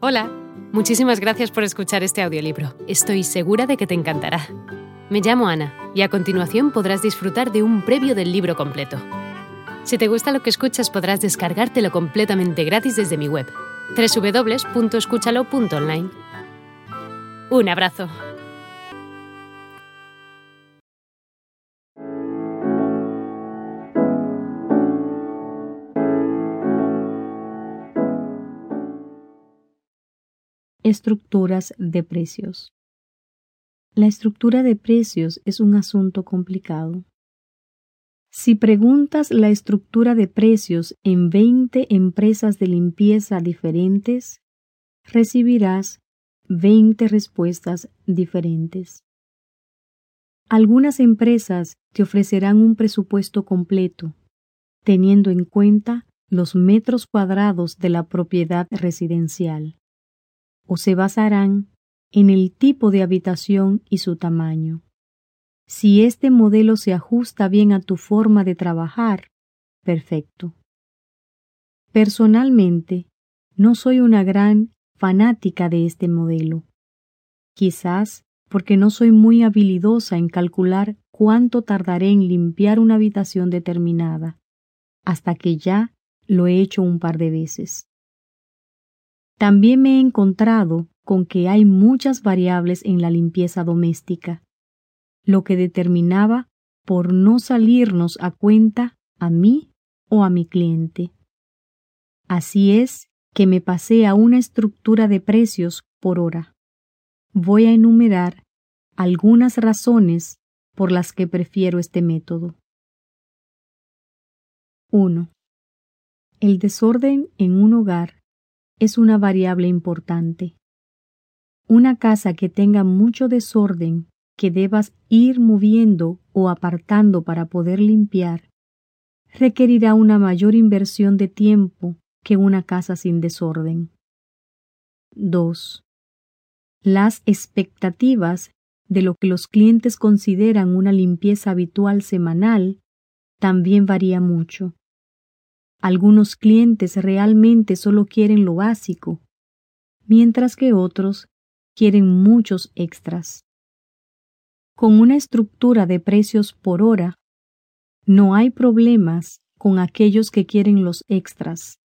Hola, muchísimas gracias por escuchar este audiolibro. Estoy segura de que te encantará. Me llamo Ana y a continuación podrás disfrutar de un previo del libro completo. Si te gusta lo que escuchas podrás descargártelo completamente gratis desde mi web, www.escúchalo.online. Un abrazo. Estructuras de precios. La estructura de precios es un asunto complicado. Si preguntas la estructura de precios en 20 empresas de limpieza diferentes, recibirás 20 respuestas diferentes. Algunas empresas te ofrecerán un presupuesto completo, teniendo en cuenta los metros cuadrados de la propiedad residencial o se basarán en el tipo de habitación y su tamaño. Si este modelo se ajusta bien a tu forma de trabajar, perfecto. Personalmente, no soy una gran fanática de este modelo. Quizás porque no soy muy habilidosa en calcular cuánto tardaré en limpiar una habitación determinada, hasta que ya lo he hecho un par de veces. También me he encontrado con que hay muchas variables en la limpieza doméstica, lo que determinaba por no salirnos a cuenta a mí o a mi cliente. Así es que me pasé a una estructura de precios por hora. Voy a enumerar algunas razones por las que prefiero este método. 1. El desorden en un hogar es una variable importante. Una casa que tenga mucho desorden que debas ir moviendo o apartando para poder limpiar, requerirá una mayor inversión de tiempo que una casa sin desorden. 2. Las expectativas de lo que los clientes consideran una limpieza habitual semanal también varía mucho. Algunos clientes realmente solo quieren lo básico, mientras que otros quieren muchos extras. Con una estructura de precios por hora, no hay problemas con aquellos que quieren los extras,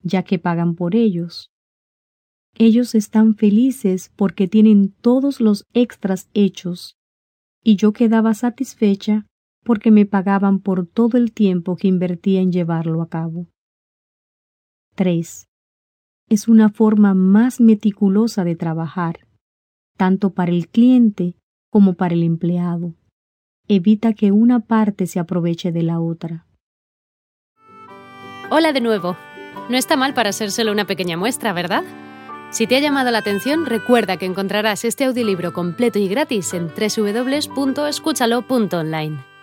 ya que pagan por ellos. Ellos están felices porque tienen todos los extras hechos, y yo quedaba satisfecha porque me pagaban por todo el tiempo que invertía en llevarlo a cabo. 3. Es una forma más meticulosa de trabajar, tanto para el cliente como para el empleado. Evita que una parte se aproveche de la otra. Hola de nuevo. No está mal para ser solo una pequeña muestra, ¿verdad? Si te ha llamado la atención, recuerda que encontrarás este audiolibro completo y gratis en www.escúchalo.online.